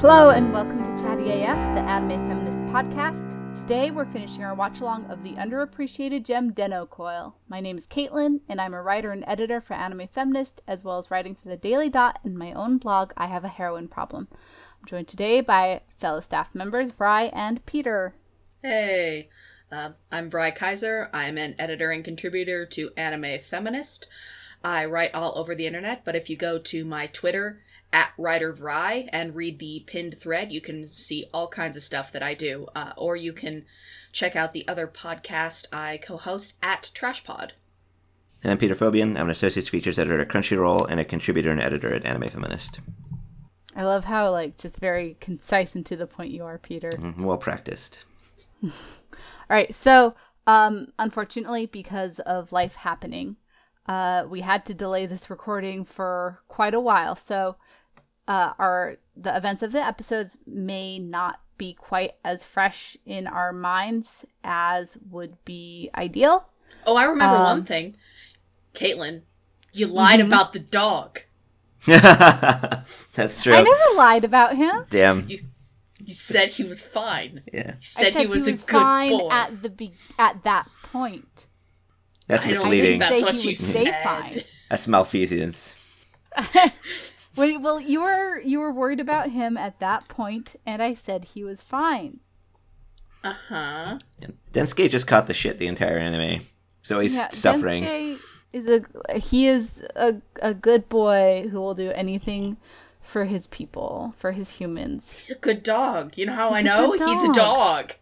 Hello and welcome to Chatty AF, the anime feminist podcast. Today we're finishing our watch along of the underappreciated gem Dennou Coil. My name is Caitlin, and I'm a writer and editor for Anime Feminist, as well as writing for the Daily Dot and my own blog, I Have a Heroine Problem. I'm joined today by fellow staff members Vrai and Peter. Hey, uh, I'm Vrai Kaiser. I'm an editor and contributor to Anime Feminist. I write all over the internet, but if you go to my Twitter at Writer Vrai and read the pinned thread, you can see all kinds of stuff that I do. Uh, or you can check out the other podcast I co host at Trash Pod. And I'm Peter Fobian. I'm an associate features editor at Crunchyroll and a contributor and editor at Anime Feminist. I love how, like, just very concise and to the point you are, Peter. Mhm, Well practiced. All right, so um, unfortunately, because of life happening, uh, we had to delay this recording for quite a while. So uh, our the events of the episodes may not be quite as fresh in our minds as would be ideal. Oh, I remember Um, one thing. Caitlin, you lied Mm-hmm. about the dog. That's true. I never lied about him. Damn. You, you said he was fine. Yeah. You I said, said he was, a good fine boy. at the be- at that point. That's I don't misleading. Say that's what he you would say said. fine. That's malfeasance. Well, well, you were you were worried about him at that point, and I said he was fine. Uh huh. Densuke just caught the shit the entire anime. So he's Yeah, suffering. Densuke is a he is a a good boy who will do anything for his people, for his humans. He's a good dog. You know how He's I a know? good He's a dog. dog.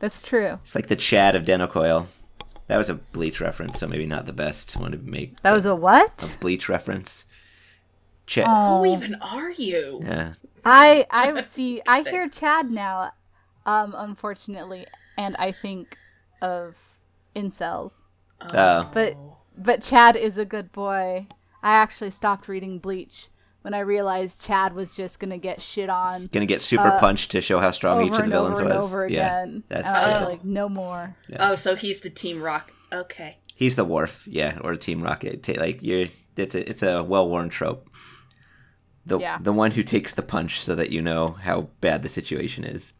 That's true. It's like the Chad of Dennou Coil. That was a Bleach reference, so maybe not the best one to make. That was a what? a Bleach reference. Chad. Who Oh, even are you? Yeah. I I see. I hear Chad now. Um, unfortunately, and I think of incels. Oh. But but Chad is a good boy. I actually stopped reading Bleach when I realized Chad was just gonna get shit on Gonna get super punched to show how strong each Uh, of the villains over and was. over yeah. again. That's and I was true. like, no more. Oh, so he's the Team Rock. Okay. He's the Worf, yeah, or Team Rocket. Like you're, it's a it's a well worn trope. The Yeah. the one who takes the punch so that you know how bad the situation is.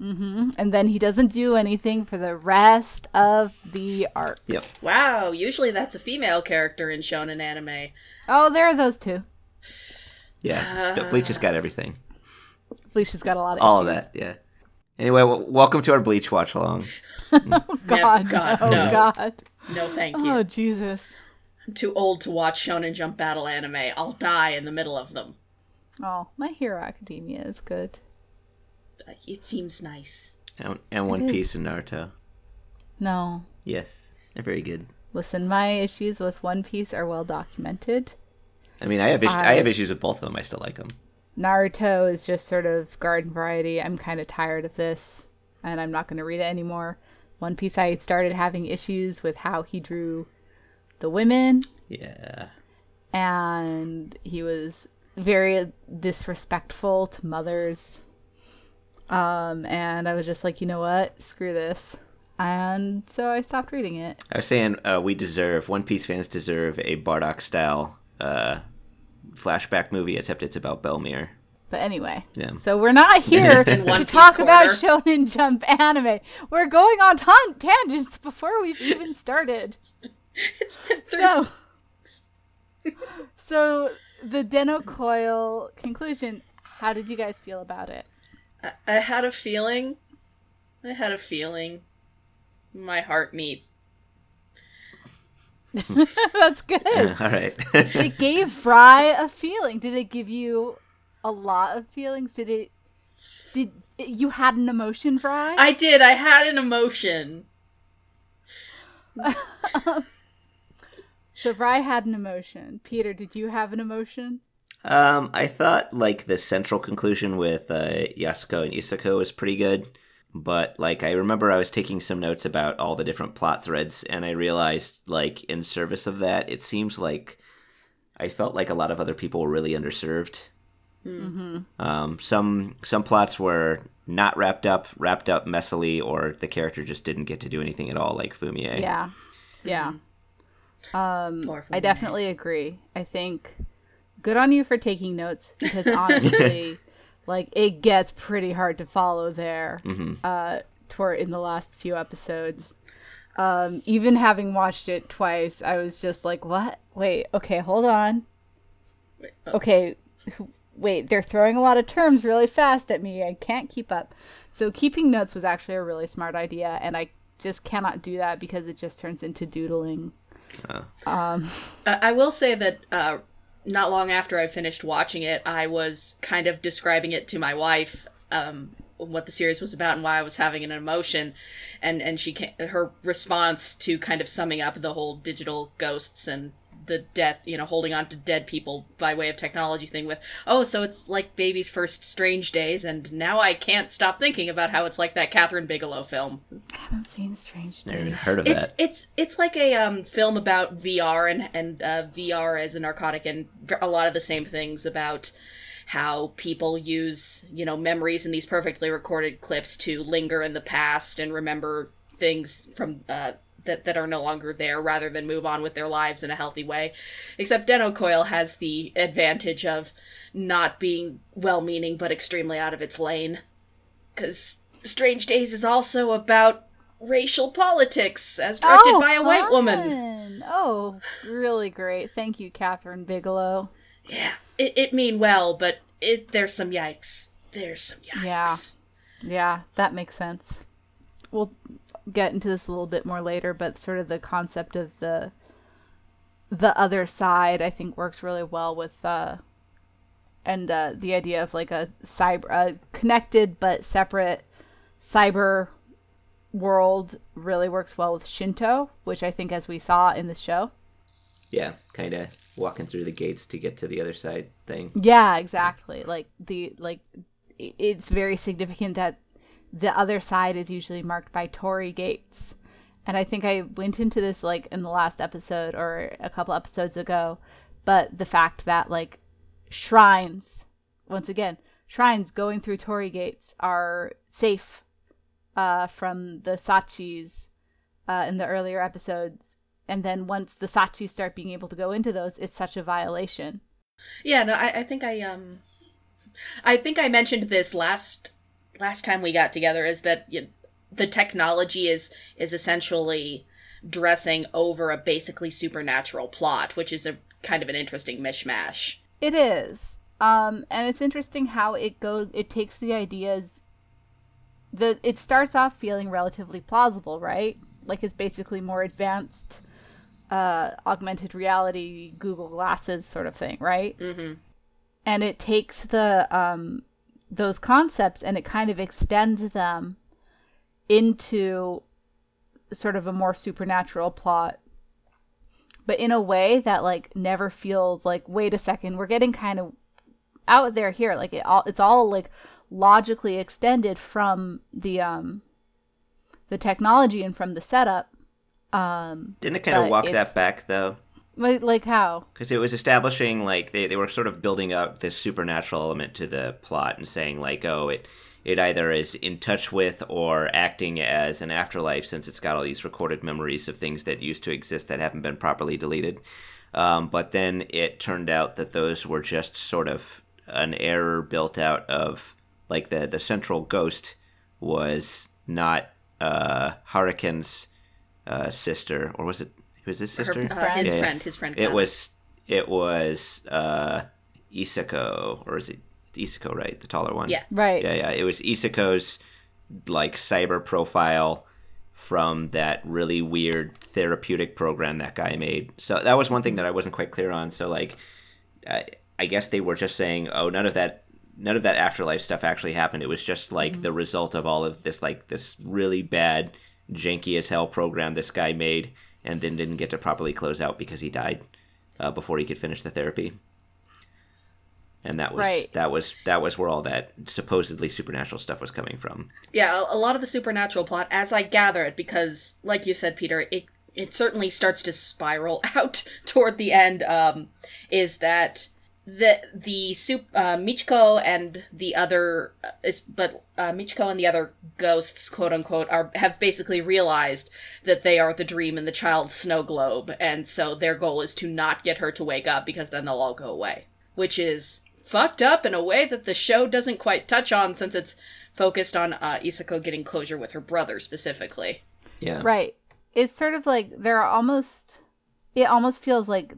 Mm-hmm. And then he doesn't do anything for the rest of the arc. Yep. Wow. Usually that's a female character in shonen anime. Oh, there are those two. Yeah. But Bleach has got everything. Bleach has got a lot of All of that. Yeah. Anyway, w- welcome to our Bleach watch along. Oh God, God, oh no. God. No, thank oh, you. Oh Jesus. I'm too old to watch shonen jump battle anime. I'll die in the middle of them. Oh, My Hero Academia is good. It seems nice. And, and One is. Piece and Naruto. No. Yes, they're very good. Listen, my issues with One Piece are well documented. I mean, I have is- I, I- have issues with both of them. I still like them. Naruto is just sort of garden variety. I'm kind of tired of this, and I'm not going to read it anymore. One Piece, I started having issues with how he drew the women, Yeah. and he was very disrespectful to mothers. Um, and I was just like, you know what? Screw this. And so I stopped reading it. I was saying uh, we deserve One Piece fans deserve a Bardock style uh, flashback movie, except it's about Bellemere. But anyway, Yeah. so we're not here to Piece talk about. Shonen Jump anime. We're going on tan- tangents before we've even started. It's been three So, so the Dennou Coil conclusion. How did you guys feel about it? I, I had a feeling. I had a feeling. My heart meet. That's good. All right. it gave Vrai a feeling. Did it give you a lot of feelings? Did it? Did you had an emotion, Vrai? I did. I had an emotion. So Vrai had an emotion. Peter, did you have an emotion? Um, I thought like the central conclusion with uh, Yasuko and Isako was pretty good, but like I remember I was taking some notes about all the different plot threads, and I realized like in service of that, it seems like I felt like a lot of other people were really underserved. Um, some some plots were not wrapped up, wrapped up messily, or the character just didn't get to do anything at all, like Fumie. Yeah. Yeah. Um, I Fumie. definitely agree. I think good on you for taking notes because honestly, like it gets pretty hard to follow there. hmm Uh, toward in the last few episodes. Um, even having watched it twice, I was just like, "What? Wait, okay, hold on. Okay, wait, they're throwing a lot of terms really fast at me. I can't keep up." So keeping notes was actually a really smart idea, and I just cannot do that because it just turns into doodling. Um, Uh, I will say that uh, not long after I finished watching it, I was kind of describing it to my wife, um, what the series was about and why I was having an emotion, and and she ca her response to kind of summing up the whole digital ghosts and the death, you know, holding on to dead people by way of technology thing with, oh, so it's like baby's first strange days, and now I can't stop thinking about how it's like that Kathryn Bigelow film. I haven't seen Strange Days. Never even Days. heard of It's that. it's it's like a um, film about VR and and uh, VR as a narcotic and a lot of the same things about how people use you know memories in these perfectly recorded clips to linger in the past and remember things from uh, that that are no longer there rather than move on with their lives in a healthy way. Except Dennou Coil has the advantage of not being well-meaning but extremely out of its lane because Strange Days is also about racial politics as directed oh, by a white woman. Oh. Oh, really great. Thank you, Kathryn Bigelow. Yeah, it, it mean well, but it there's some yikes. There's some yikes. Yeah. Yeah, that makes sense. We'll get into this a little bit more later, but sort of the concept of the the other side I think works really well with uh and uh the idea of like a cyber a connected but separate cyber world really works well with Shinto, which I think as we saw in the show. Yeah, kind of walking through the gates to get to the other side thing. Yeah, exactly. Like the like it's very significant that the other side is usually marked by torii gates. And I think I went into this like in the last episode or a couple episodes ago, but the fact that like shrines once again, shrines going through torii gates are safe uh from the Sachis uh in the earlier episodes. And then once the Sachis start being able to go into those, it's such a violation. Yeah, no, I, I think I um, I think I mentioned this last last time we got together. Is that you the technology is is essentially dressing over a basically supernatural plot, which is a kind of an interesting mishmash. It is. Um, and it's interesting how it goes. It takes the ideas. The it starts off feeling relatively plausible, right? Like it's basically more advanced, uh, augmented reality, Google Glasses sort of thing, right? Mm-hmm. And it takes the um, those concepts and it kind of extends them into sort of a more supernatural plot but in a way that like never feels like wait a second we're getting kind of out there here like it all it's all like logically extended from the um the technology and from the setup um Didn't it kind of walk that back though? Like, how Because it was establishing like they, they were sort of building up this supernatural element to the plot and saying like oh it it either is in touch with or acting as an afterlife since it's got all these recorded memories of things that used to exist that haven't been properly deleted. Um, but then it turned out that those were just sort of an error built out of like the the central ghost was not uh, Haraken's uh, sister or was it was his sister? Her, uh, friend. his Yeah, yeah. friend, his friend. It was it was uh Isako or is it Isako, right? The taller one. Yeah. right Yeah, yeah. It was Isako's like cyber profile from that really weird therapeutic program that guy made. So that was one thing that I wasn't quite clear on. So like I, I guess they were just saying, "Oh, none of that none of that afterlife stuff actually happened. It was just like the result of all of this like this really bad janky as hell program this guy made and then didn't get to properly close out because he died uh, before he could finish the therapy." And that was Right. that was that was where all that supposedly supernatural stuff was coming from. Yeah, a, a lot of the supernatural plot, as I gather it, because, like you said, Peter, it it certainly starts to spiral out toward the end. Um, is that the the soup uh, Michiko and the other uh, is but uh, Michiko and the other ghosts, quote unquote, are have basically realized that they are the dream in the child's snow globe, and so their goal is to not get her to wake up because then they'll all go away, which is fucked up in a way that the show doesn't quite touch on since it's focused on uh, Isako getting closure with her brother specifically. Yeah. Right. It's sort of like there are almost it almost feels like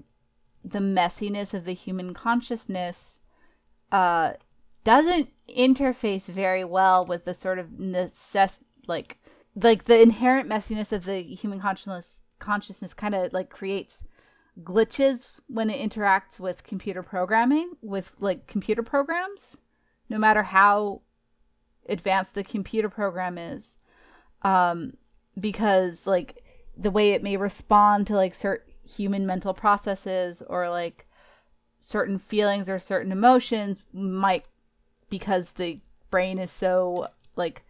the messiness of the human consciousness uh doesn't interface very well with the sort of necess like like the inherent messiness of the human consciousness consciousness kind of like creates glitches when it interacts with computer programming with like computer programs no matter how advanced the computer program is. Um because like the way it may respond to like certain human mental processes or like certain feelings or certain emotions might because the brain is so like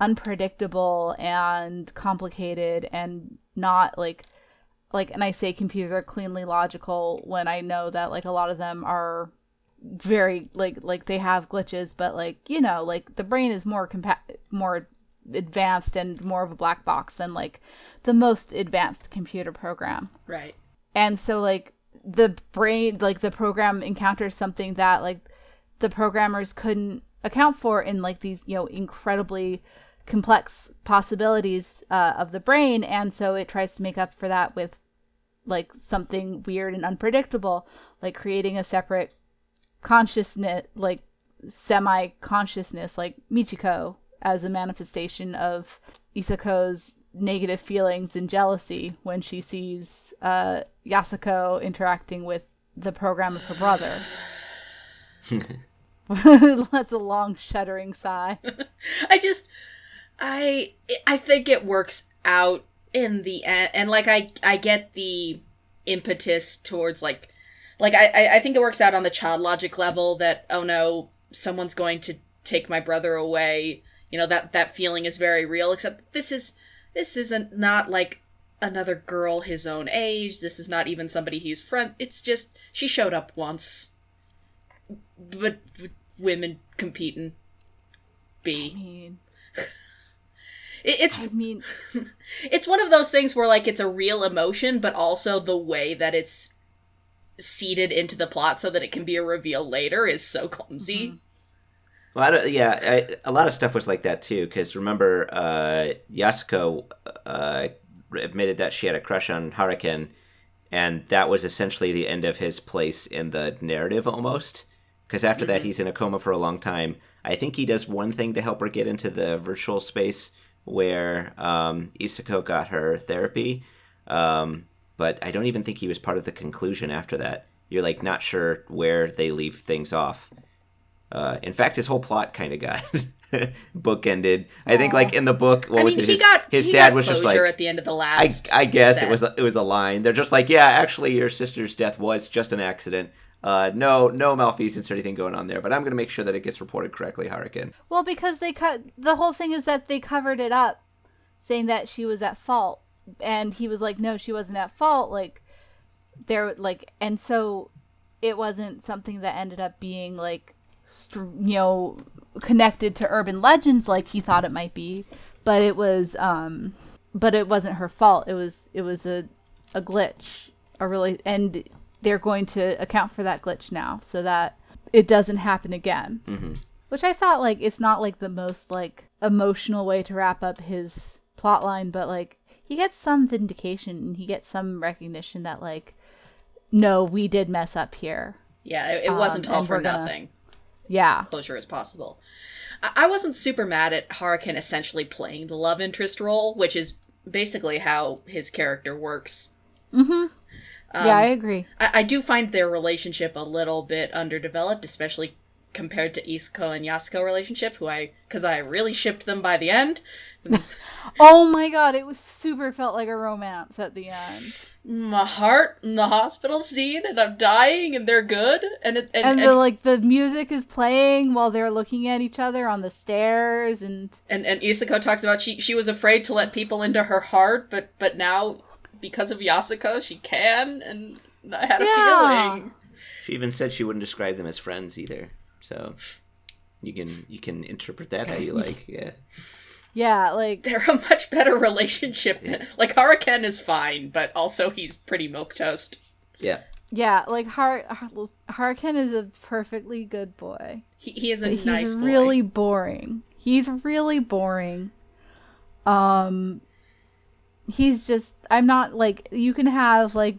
unpredictable and complicated and not like like and I say computers are cleanly logical when I know that like a lot of them are very like like they have glitches but like you know like the brain is more compa- more advanced and more of a black box than like the most advanced computer program Right. and so like the brain like the program encounters something that like the programmers couldn't account for in like these you know incredibly complex possibilities uh, of the brain and so it tries to make up for that with like something weird and unpredictable like creating a separate consciousness like semi consciousness like michiko as a manifestation of isako's negative feelings and jealousy when she sees uh, Yasuko interacting with the program of her brother. That's a long shuddering sigh. I just I I think it works out in the end and like I I get the impetus towards like like I I- I think it works out on the child logic level that oh no someone's going to take my brother away you know that that feeling is very real except this is this isn't not like another girl his own age this is not even somebody he's friend it's just she showed up once. But with women competing I b. Mean, it, it's I mean, it's one of those things where like it's a real emotion but also the way that it's seeded into the plot so that it can be a reveal later is so clumsy mm-hmm. Well, I don't, yeah, I, a lot of stuff was like that too. Because remember, uh, Yasuko uh, admitted that she had a crush on Haraken, and that was essentially the end of his place in the narrative almost. Because after that, he's in a coma for a long time. I think he does one thing to help her get into the virtual space where um, Isako got her therapy, um, but I don't even think he was part of the conclusion after that. You're like not sure where they leave things off. Uh, in fact, his whole plot kind of got bookended. I think, like in the book, what i was mean it? he His, got his he dad got was just like, at the end of the last I guess it was it was a line. They're just like, yeah, actually, your sister's death was just an accident. Uh, no, no malfeasance or anything going on there. But I'm going to make sure that it gets reported correctly, Haraken. well, because they cut the whole thing is that they covered it up, saying that she was at fault, and he was like, no, she wasn't at fault. Like, there, like, and so it wasn't something that ended up being like, str- you know, connected to urban legends like he thought it might be, but it was, um, but it wasn't her fault. It was, it was a, a glitch, a really, and they're going to account for that glitch now so that it doesn't happen again. Mm-hmm. Which I thought like it's not like the most like emotional way to wrap up his plotline, but like he gets some vindication and he gets some recognition that like no, we did mess up here. yeah it, it wasn't Um, all for gonna- nothing Yeah. closure as possible I-, I wasn't super mad at Haraken essentially playing the love interest role which is basically how his character works Mm-hmm. Um, yeah, I agree. I, I do find their relationship a little bit underdeveloped, especially compared to Isako and Yasuko relationship, who I because I really shipped them by the end. Oh my god, it was super felt like a romance at the end. My heart in the hospital scene, and I'm dying, and they're good, and it, and And, and, the like the music is playing while they're looking at each other on the stairs and and, and Isako talks about she she was afraid to let people into her heart, but but now because of Yasuko, she can, and I had a Yeah. feeling. She even said she wouldn't describe them as friends either. So you can you can interpret that how you like. Yeah. yeah, like They're a much better relationship. Than, like Haraken is fine, but also he's pretty milquetoast. Yeah. Yeah, like Har- Har- Haraken is a perfectly good boy. He, he is a But he's nice boy. really boring. He's really boring. Um he's just I'm not like you can have like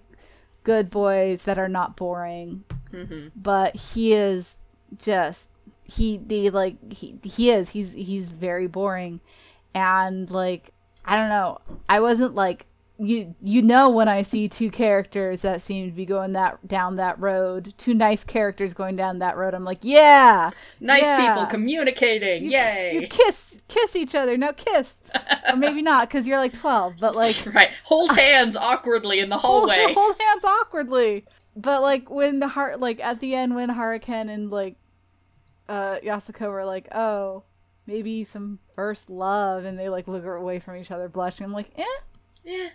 good boys that are not boring. Mm-hmm. But he is just he the like he he is he's he's very boring and like I don't know. I wasn't like you you know when I see two characters that seem to be going that down that road, two nice characters going down that road. I'm like, yeah, Nice yeah. people communicating. You, Yay. You kiss kiss each other. No kiss, or maybe not because you're like twelve. But like right. Hold hands awkwardly in the hold, hallway. hold hands awkwardly. But like when the heart like at the end when Haraken and like uh Yasuko were like, oh, maybe some first love, and they like look away from each other blushing. I'm like, eh, Yeah.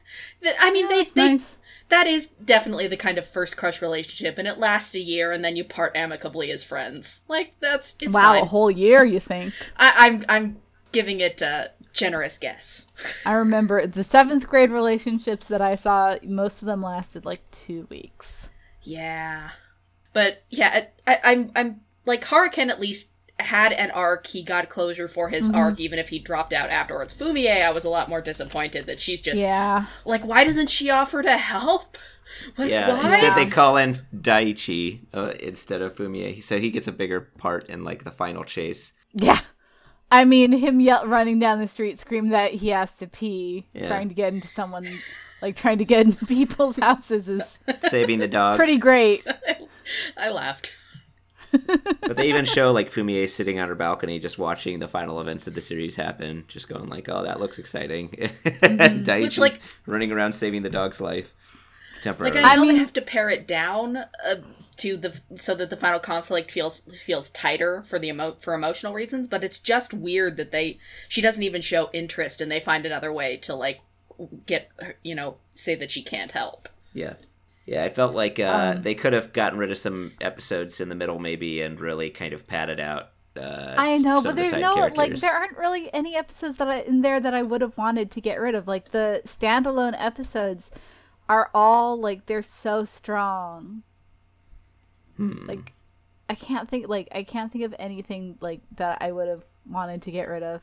I mean, yeah, they, that's they nice. that is definitely the kind of first crush relationship, and it lasts a year, and then you part amicably as friends. Like that's it's wow, a whole year. You think? I, I'm I'm giving it a generous guess. I remember the seventh grade relationships that I saw. Most of them lasted like two weeks. Yeah, but yeah, I, I'm I'm like Haraken at least had an arc. He got closure for his Mm-hmm. arc, even if he dropped out afterwards. Fumie, I was a lot more disappointed that she's just Yeah. like, why doesn't she offer to help? Like, Yeah, why? instead they call in Daichi uh, instead of Fumie, so he gets a bigger part in like the final chase. Yeah. I mean, him yell- running down the street, scream that he has to pee, Yeah. trying to get into someone, like trying to get into people's houses is Saving the dog. pretty great. I laughed. But they even show like Fumie sitting on her balcony just watching the final events of the series happen, just going like, "Oh, that looks exciting." and Daichi's Which, like- running around saving the dog's life temporarily. Like I know I mean- they have to pare it down uh, to the so that the final conflict feels feels tighter for the emo- for emotional reasons, but it's just weird that they she doesn't even show interest and they find another way to like get you know say that she can't help. Yeah. Yeah, I felt like uh, Um, they could have gotten rid of some episodes in the middle, maybe, and really kind of padded out. Uh, I know, some but of the there's side no like there aren't really any episodes that I in there that I would have wanted to get rid of. Like the standalone episodes are all like they're so strong. Hmm. Like I can't think like I can't think of anything like that I would have wanted to get rid of.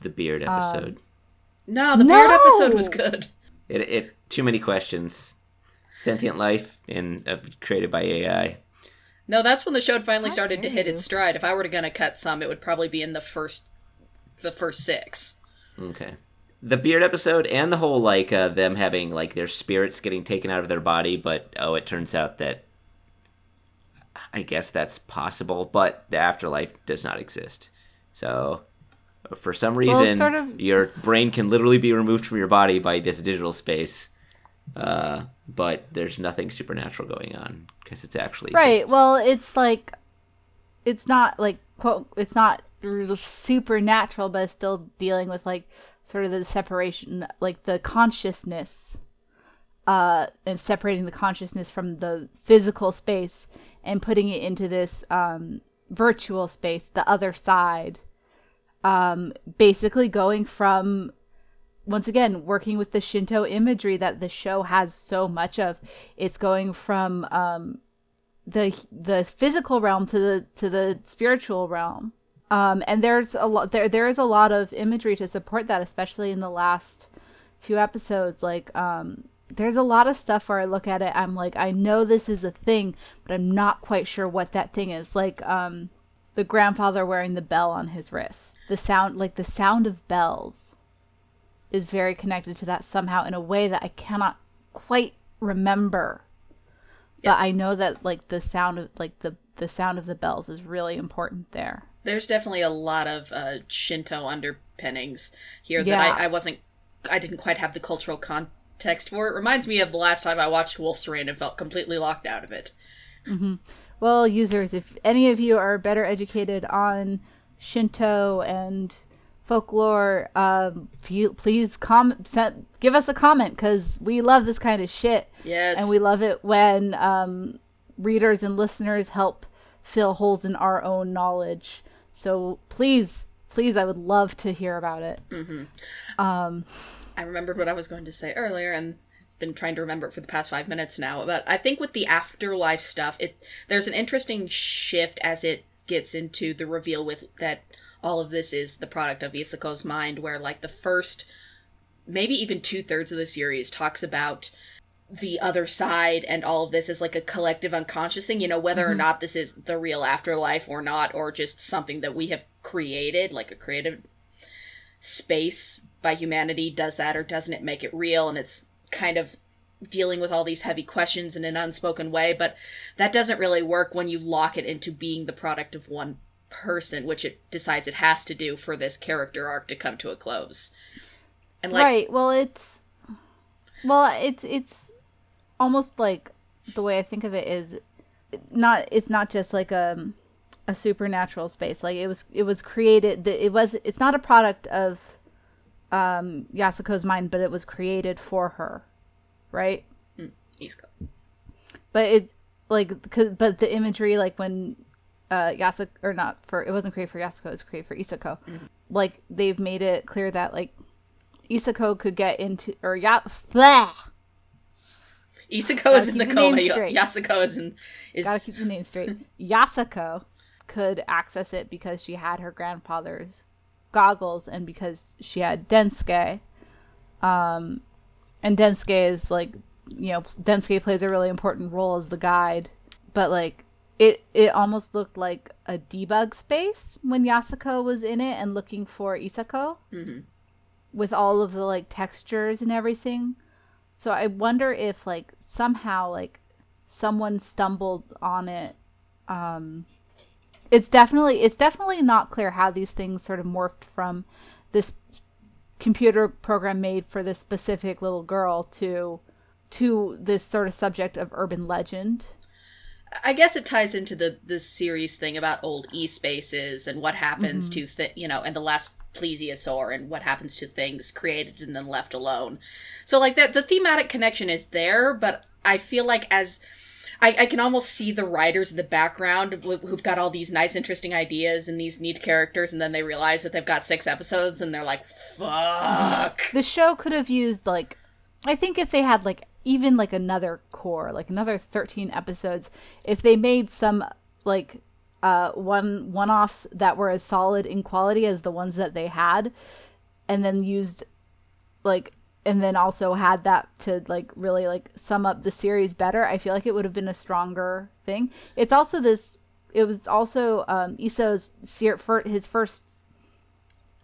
the beard um, episode. No, the beard episode was good. It, it too many questions. Sentient life in uh, created by AI. No, that's when the show finally How started to hit you. its stride. If I were to gonna cut some, it would probably be in the first the first six. Okay. The beard episode and the whole like uh, them having like their spirits getting taken out of their body, but oh, it turns out that I guess that's possible, but the afterlife does not exist. So for some reason, it's sort of- your brain can literally be removed from your body by this digital space. Uh, but there's nothing supernatural going on because it's actually Right. just- Well, it's like it's not like quote it's not supernatural, but it's still dealing with like sort of the separation, like the consciousness, uh, and separating the consciousness from the physical space and putting it into this um virtual space, the other side. Um, basically going from once again working with the shinto imagery that the show has so much of it's going from um the the physical realm to the to the spiritual realm. Um and there's a lot there there is a lot of imagery to support that especially in the last few episodes. Like um there's a lot of stuff where I look at it I'm like I know this is a thing but I'm not quite sure what that thing is. Like um the grandfather wearing the bell on his wrist the sound like the sound of bells is very connected to that somehow in a way that I cannot quite remember. But I know that like the sound of like the the sound of the bells is really important there. There's definitely a lot of uh, Shinto underpinnings here Yeah. that I, I wasn't, I didn't quite have the cultural context for. It reminds me of the last time I watched Wolf's Rain and felt completely locked out of it. Well, users, if any of you are better educated on Shinto and folklore, um, feel, please com- send, give us a comment because we love this kind of shit. Yes, and we love it when um, readers and listeners help fill holes in our own knowledge. So please, please, I would love to hear about it. I remembered what I was going to say earlier, and been trying to remember it for the past five minutes now. But I think with the afterlife stuff, it there's an interesting shift as it gets into the reveal with that all of this is the product of Isako's mind, where like the first maybe even two thirds of the series talks about the other side and all of this is like a collective unconscious thing, you know, whether mm-hmm. or not this is the real afterlife or not, or just something that we have created, like a creative space by humanity does that or doesn't it make it real and it's kind of dealing with all these heavy questions in an unspoken way but that doesn't really work when you lock it into being the product of one person which it decides it has to do for this character arc to come to a close and like right well it's well it's it's almost like the way i think of it is not it's not just like a a supernatural space like it was it was created it was it's not a product of um, Yasuko's mind, but it was created for her, right? Mm. But it's like, cause, but the imagery, like when uh, Yasuko, or not for, it wasn't created for Yasuko, it was created for Isako. Mm-hmm. Like they've made it clear that like Isako could get into, or ya, blah. Isako is in the, the coma. Yasuko is in. Is... Gotta keep the name straight. Yasuko could access it because she had her grandfather's goggles and because she had Densuke. Um, and Densuke is like, you know, Densuke plays a really important role as the guide, but like it it almost looked like a debug space when Yasuko was in it and looking for Isako mm-hmm. with all of the like textures and everything. So I wonder if like somehow like someone stumbled on it um it's definitely it's definitely not clear how these things sort of morphed from this computer program made for this specific little girl to to this sort of subject of urban legend. I guess it ties into the this series thing about old e spaces and what happens mm-hmm. to th- you know, and the last plesiosaur and what happens to things created and then left alone. So like that the thematic connection is there, but I feel like as I, I can almost see the writers in the background who've got all these nice, interesting ideas and these neat characters, and then they realize that they've got six episodes, and they're like, "Fuck." The show could have used like, I think if they had like even like another core, like another thirteen episodes, if they made some like uh one one offs that were as solid in quality as the ones that they had, and then used like and then also had that to like really like sum up the series better i feel like it would have been a stronger thing. It's also this it was also um iso's his first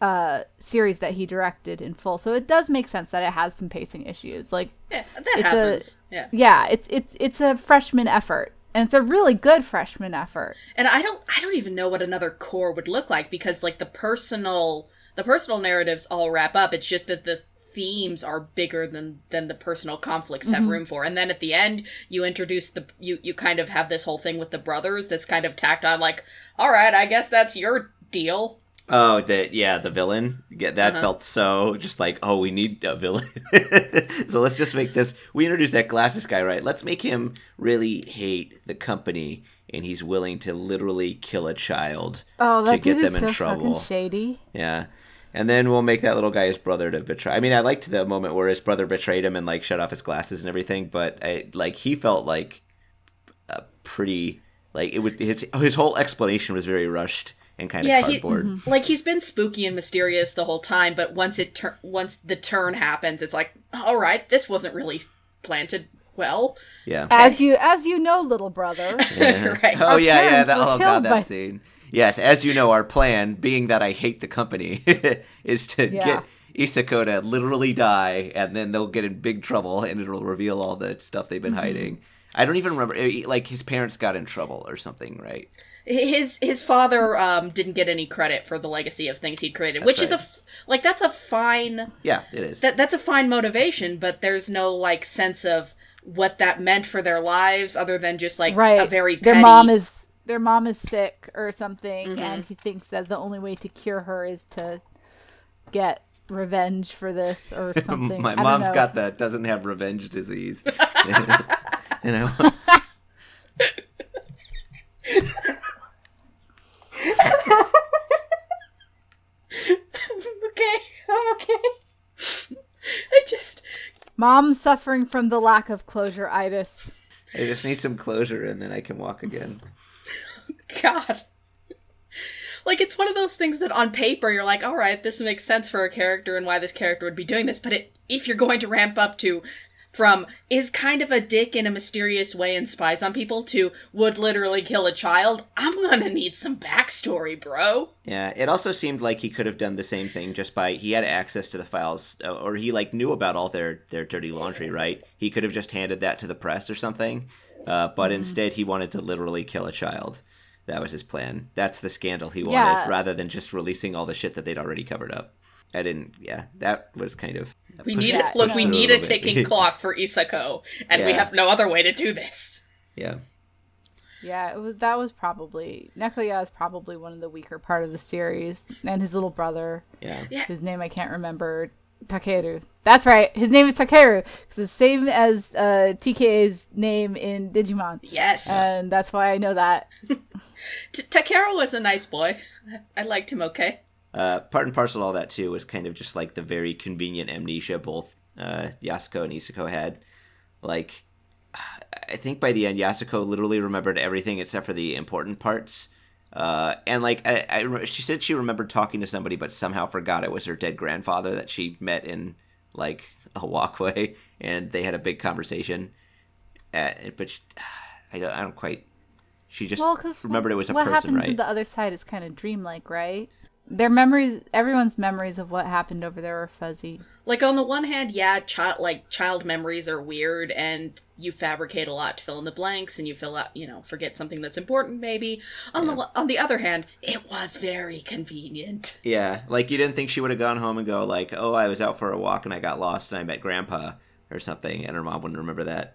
uh series that he directed in full. So it does make sense that it has some pacing issues. Like yeah that it's happens. A, yeah. Yeah it's it's it's a freshman effort. And it's a really good freshman effort. And i don't i don't even know what another core would look like because like the personal the personal narratives all wrap up. It's just that the themes are bigger than than the personal conflicts have mm-hmm. room for. And then at the end you introduce the you you kind of have this whole thing with the brothers that's kind of tacked on like all right i guess that's your deal Oh, the yeah, the villain. Yeah, that uh-huh. felt so just like, oh, we need a villain. so let's just make this. We introduced that glasses guy, right? Let's make him really hate the company, and he's willing to literally kill a child oh, that to get them in so trouble. shady. Yeah, and then we'll make that little guy his brother to betray. I mean, I liked the moment where his brother betrayed him and like shut off his glasses and everything, but I like he felt like a pretty like it would his his whole explanation was very rushed and kind yeah, of cardboard. He, mm-hmm. like he's been spooky and mysterious the whole time, but once it tur- once the turn happens, it's like, all right, this wasn't really planted well. Yeah. As you as you know, little brother. Yeah. right. Oh yeah, yeah. That, oh god, that by... scene. Yes, as you know, our plan, being that I hate the company, is to yeah. get Isako to literally die, and then they'll get in big trouble, and it'll reveal all the stuff they've been mm-hmm. hiding. I don't even remember. Eh, like his parents got in trouble or something, right? His his father um, didn't get any credit for the legacy of things he'd created, that's which right. is a f- like that's a fine. Yeah, it is. That that's a fine motivation, but there's no like sense of what that meant for their lives, other than just like right. a very petty... their mom is their mom is sick or something mm-hmm. and he thinks that the only way to cure her is to get revenge for this or something. My mom's got that doesn't have revenge disease. you know. Okay, I'm okay. I just Mom's suffering from the lack of closure itis. I just need some closure and then I can walk again. God. Like it's one of those things that on paper you're like, all right, this makes sense for a character and why this character would be doing this. But it, if you're going to ramp up to from is kind of a dick in a mysterious way and spies on people to would literally kill a child, I'm gonna need some backstory, bro. Yeah, it also seemed like he could have done the same thing just by he had access to the files uh, or he like knew about all their their dirty laundry, right? He could have just handed that to the press or something. Uh, but Mm-hmm. instead he wanted to literally kill a child. That was his plan. That's the scandal he wanted Yeah. rather than just releasing all the shit that they'd already covered up. I didn't yeah, that was kind of We need Yeah, look, we need a little bit. ticking clock for Isako, and we have no other way to do this. Yeah. Yeah, it was that was probably Nekoya is probably one of the weaker part of the series, and his little brother, Yeah. Yeah. whose name I can't remember, Takeru. That's right, his name is Takeru. It's the same as uh, TKA's name in Digimon, Yes. and that's why I know that. T- Takeru was a nice boy. I-, I liked him okay. Uh, part and parcel of all that too was kind of just like the very convenient amnesia both uh, Yasuko and Isako had. Like, I think by the end, Yasuko literally remembered everything except for the important parts. Uh, and like, I, I, re- she said she remembered talking to somebody, but somehow forgot it was her dead grandfather that she met in like a walkway, and they had a big conversation. At, but she, I don't, I don't quite. She just Well, remembered it was a person, right? what person, happens right? in the other side is kind of dreamlike, right? Their memories, everyone's memories of what happened over there are fuzzy. Like on the one hand, yeah, child like child memories are weird, and you fabricate a lot to fill in the blanks, and you fill out, you know, forget something that's important maybe. On the on the other hand, it was very convenient. Yeah, like you didn't think she would have gone home and go like, "Oh, I was out for a walk and I got lost and I met Grandpa or something," and her mom wouldn't remember that,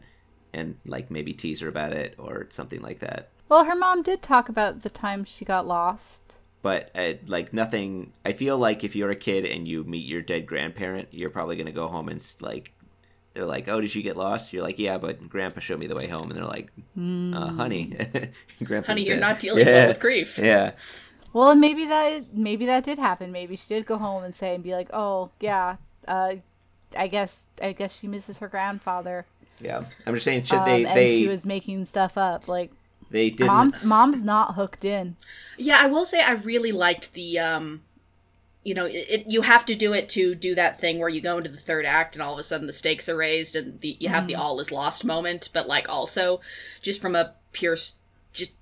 and like maybe tease her about it or something like that. Well, her mom did talk about the time she got lost. But uh, like nothing. I feel like if you're a kid and you meet your dead grandparent, you're probably gonna go home and like. They're like, "Oh, did you get lost?" You're like, "Yeah, but Grandpa showed me the way home." And they're like, uh, "Honey, Grandpa's Honey, you're dead." not dealing well with grief. Yeah, Well, and maybe that maybe that did happen. Maybe she did go home and say and be like, "Oh, yeah, uh, I guess I guess she misses her grandfather." yeah. I'm just saying, should Um, they? and They she was making stuff up. Like they didn't. mom's mom's not hooked in. Yeah, I will say I really liked the um you know, it, it you have to do it to do that thing where you go into the third act and all of a sudden the stakes are raised and the you have the all is lost moment, but like also just from a pure just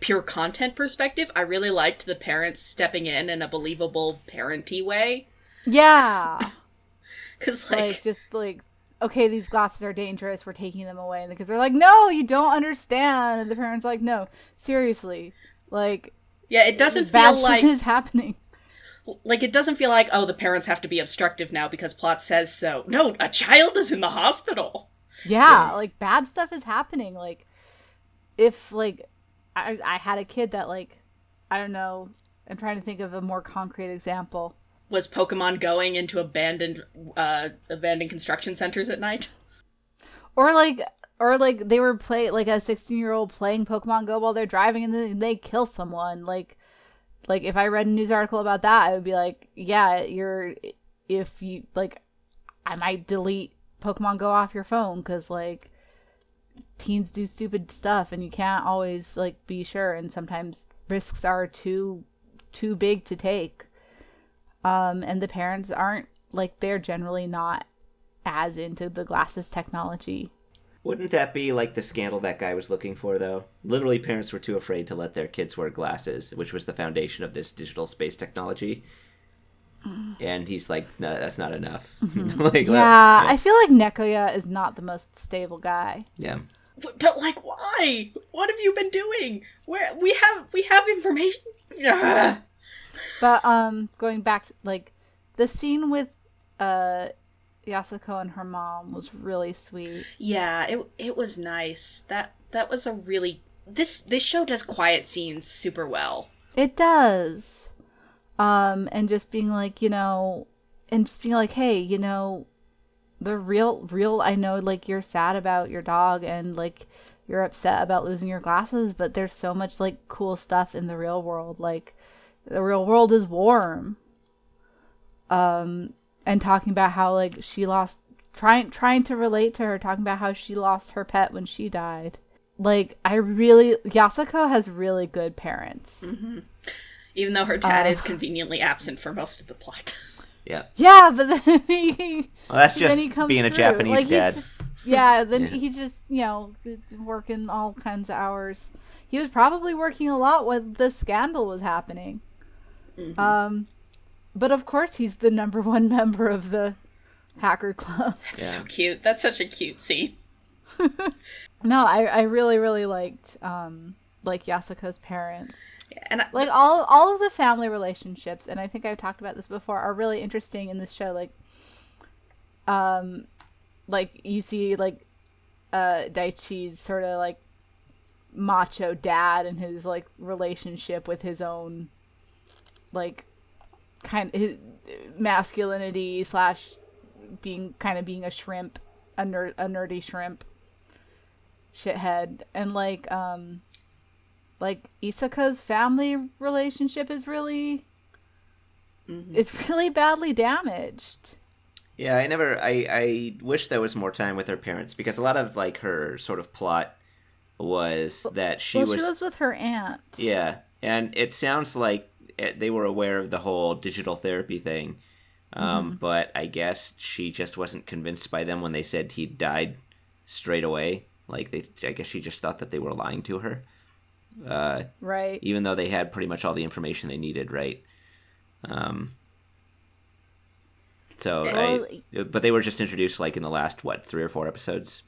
pure content perspective, I really liked the parents stepping in in a believable parenty way Yeah, cuz like, like, just like okay, these glasses are dangerous. We're taking them away, and the kids are like, "No, you don't understand." And the parents like, "No, seriously, like yeah, it doesn't bad feel like is happening." like it doesn't feel like oh the parents have to be obstructive now because plot says so. No, a child is in the hospital. Yeah, like bad stuff is happening. Like if like I I had a kid that like I don't know, I'm trying to think of a more concrete example. Was Pokemon going into abandoned uh abandoned construction centers at night? Or like or like they were play like a 16 year old playing Pokemon Go while they're driving and then they kill someone. Like like if I read a news article about that, I would be like, yeah, you're if you like I might delete Pokemon Go off your phone cuz like teens do stupid stuff and you can't always like be sure and sometimes risks are too too big to take. Um and the parents aren't like they're generally not as into the glasses technology. Wouldn't that be like the scandal that guy was looking for, though? Literally, parents were too afraid to let their kids wear glasses, which was the foundation of this digital space technology. And he's like, no, that's not enough. like, Yeah, well, I feel like Nekoya is not the most stable guy. yeah. But, but like why? What have you been doing? Where we have we have information. Ugh. But um going back like the scene with uh Yasuko and her mom was really sweet. Yeah, it it was nice. That that was a really this this show does quiet scenes super well. It does. Um and just being like, you know, and just being like, "Hey, you know, the real real I know like you're sad about your dog and like you're upset about losing your glasses, but there's so much like cool stuff in the real world. Like the real world is warm. Um and talking about how like she lost trying trying to relate to her, talking about how she lost her pet when she died. Like I really Yasuko has really good parents. Even though her dad Uh. is conveniently absent for most of the plot. Yeah. Yeah, but then he Well, that's then just he comes being a through. Japanese like, dad. just- yeah, then Yeah. he just you know working all kinds of hours. He was probably working a lot when the scandal was happening. Mm-hmm. Um, but of course he's the number one member of the hacker club. That's Yeah. so cute. That's such a cute scene. no, I I really really liked um like Yasako's parents. Yeah, and I, like all all of the family relationships and i think i've talked about this before are really interesting in this show like um like you see like uh daichi's sort of like macho dad and his like relationship with his own like kind his masculinity slash being kind of being a shrimp a, ner- a nerdy shrimp shithead and like um like Isako's family relationship is really it's really badly damaged. Yeah, I never. I I wish there was more time with her parents because a lot of like her sort of plot was that she well, was. she lives with her aunt. Yeah, and it sounds like they were aware of the whole digital therapy thing, um, Mm-hmm. but I guess she just wasn't convinced by them when they said he died straight away. Like they, I guess she just thought that they were lying to her, uh, Right. even though they had pretty much all the information they needed, right? Um. So, Well, I, but they were just introduced like in the last what three or four episodes.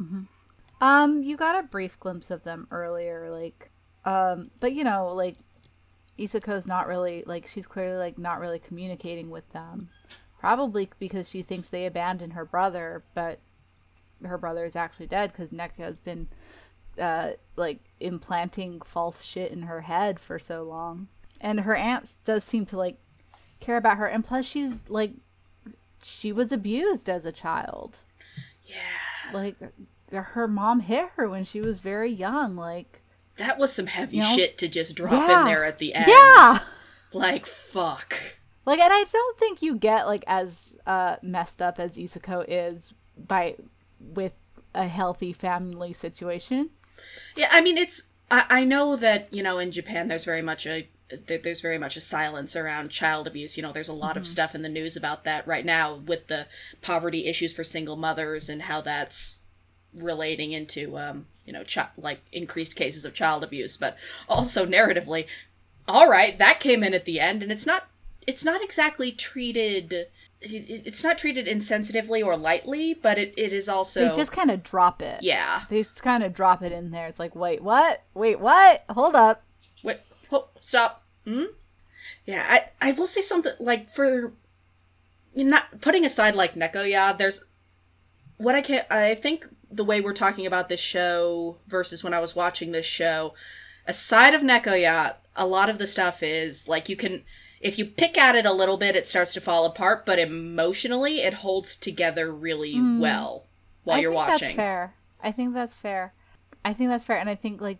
Um, you got a brief glimpse of them earlier, like, um, but you know, like, Isako's not really like she's clearly like not really communicating with them, probably because she thinks they abandoned her brother, but her brother is actually dead because Neko has been, uh, like implanting false shit in her head for so long, and her aunt does seem to like care about her, and plus she's like, she was abused as a child. Yeah, like her mom hit her when she was very young like that was some heavy You know, shit to just drop yeah. in there at the end. yeah Like fuck. like and i don't think you get like as uh messed up as isako is by with a healthy family situation Yeah, I mean it's I, I know that, you know, in Japan there's very much a there- there's very much a silence around child abuse. You know, there's a lot of stuff in the news about that right now with the poverty issues for single mothers and how that's relating into um, you know, chi- like increased cases of child abuse, but also narratively, all right, that came in at the end and it's not it's not exactly treated it- it- it's not treated insensitively or lightly, but it, it is also they just kind of drop it yeah. they just kind of drop it in there it's like wait what wait what hold up Wait, hold, stop. Hmm? Yeah, I, I will say something like for not putting aside like Neko, yeah, there's what I can I think the way we're talking about this show versus when I was watching this show, aside of Neko, yeah, a lot of the stuff is like you can if you pick at it a little bit, it starts to fall apart, but emotionally, it holds together really well while I you're think watching. That's fair. I think that's fair. I think that's fair, and I think like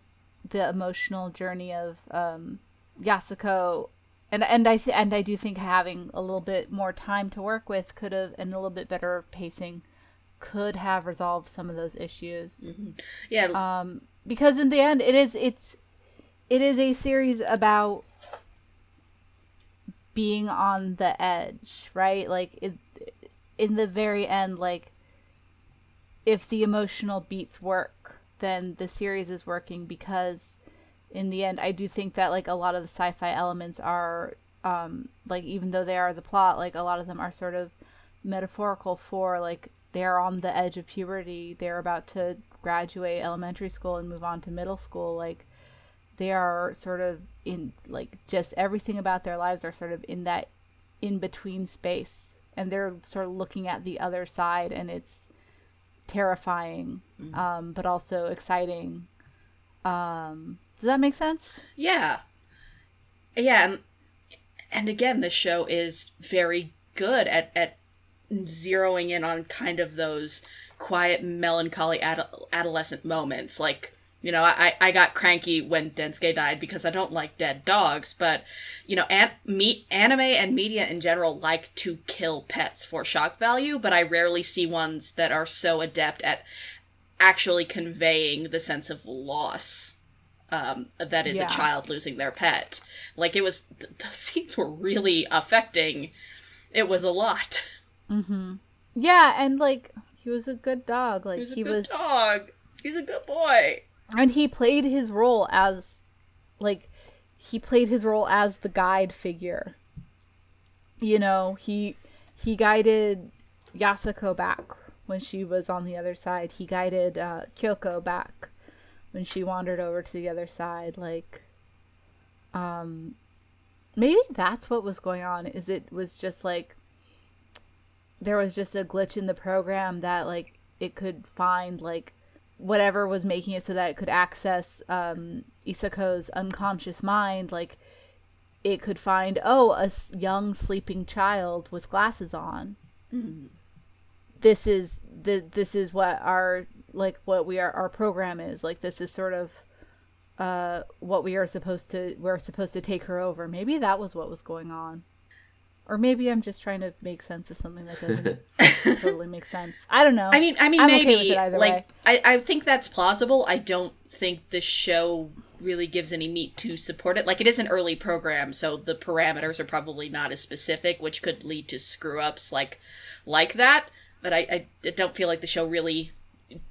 the emotional journey of um, Yasako, and and I th- and I do think having a little bit more time to work with could have, and a little bit better pacing, could have resolved some of those issues. Yeah, Um, because in the end, it is it's it is a series about being on the edge, right? Like it, in the very end, like if the emotional beats work, then the series is working because in the end, I do think that like a lot of the sci-fi elements are um like even though they are the plot, like a lot of them are sort of metaphorical for like they're on the edge of puberty, they're about to graduate elementary school and move on to middle school, like they are sort of in like just everything about their lives are sort of in that in between space and they're sort of looking at the other side and it's terrifying um but also exciting. Um does that make sense? Yeah. Yeah, and and again, this show is very good at at zeroing in on kind of those quiet, melancholy ad- adolescent moments. Like you know, I, I got cranky when Densuke died because I don't like dead dogs, but, you know, an- me- anime and media in general like to kill pets for shock value, but I rarely see ones that are so adept at actually conveying the sense of loss um, that is Yeah. a child losing their pet. Like, it was, th- those scenes were really affecting. It was a lot. Mm-hmm. Yeah, and like he was a good dog. Like He was a he good was, dog. He's a good boy. and he played his role as, like, he played his role as the guide figure. You know, he he guided Yasako back when she was on the other side. He guided uh, Kyoko back when she wandered over to the other side. Like, um, maybe that's what was going on. Is it was just like there was just a glitch in the program that like it could find like whatever was making it so that it could access um Isako's unconscious mind like it could find oh a s- young sleeping child with glasses on. This is the this is what our like what we are our program is. Like this is sort of uh what we are supposed to we're supposed to take her over. Maybe that was what was going on or maybe i'm just trying to make sense of something that doesn't totally make sense i don't know I mean, I mean, I'm okay maybe with it either like way. I, I think that's plausible. I don't think the show really gives any meat to support it. Like it is an early program, so the parameters are probably not as specific, which could lead to screw ups like like that. But I, I don't feel like the show really.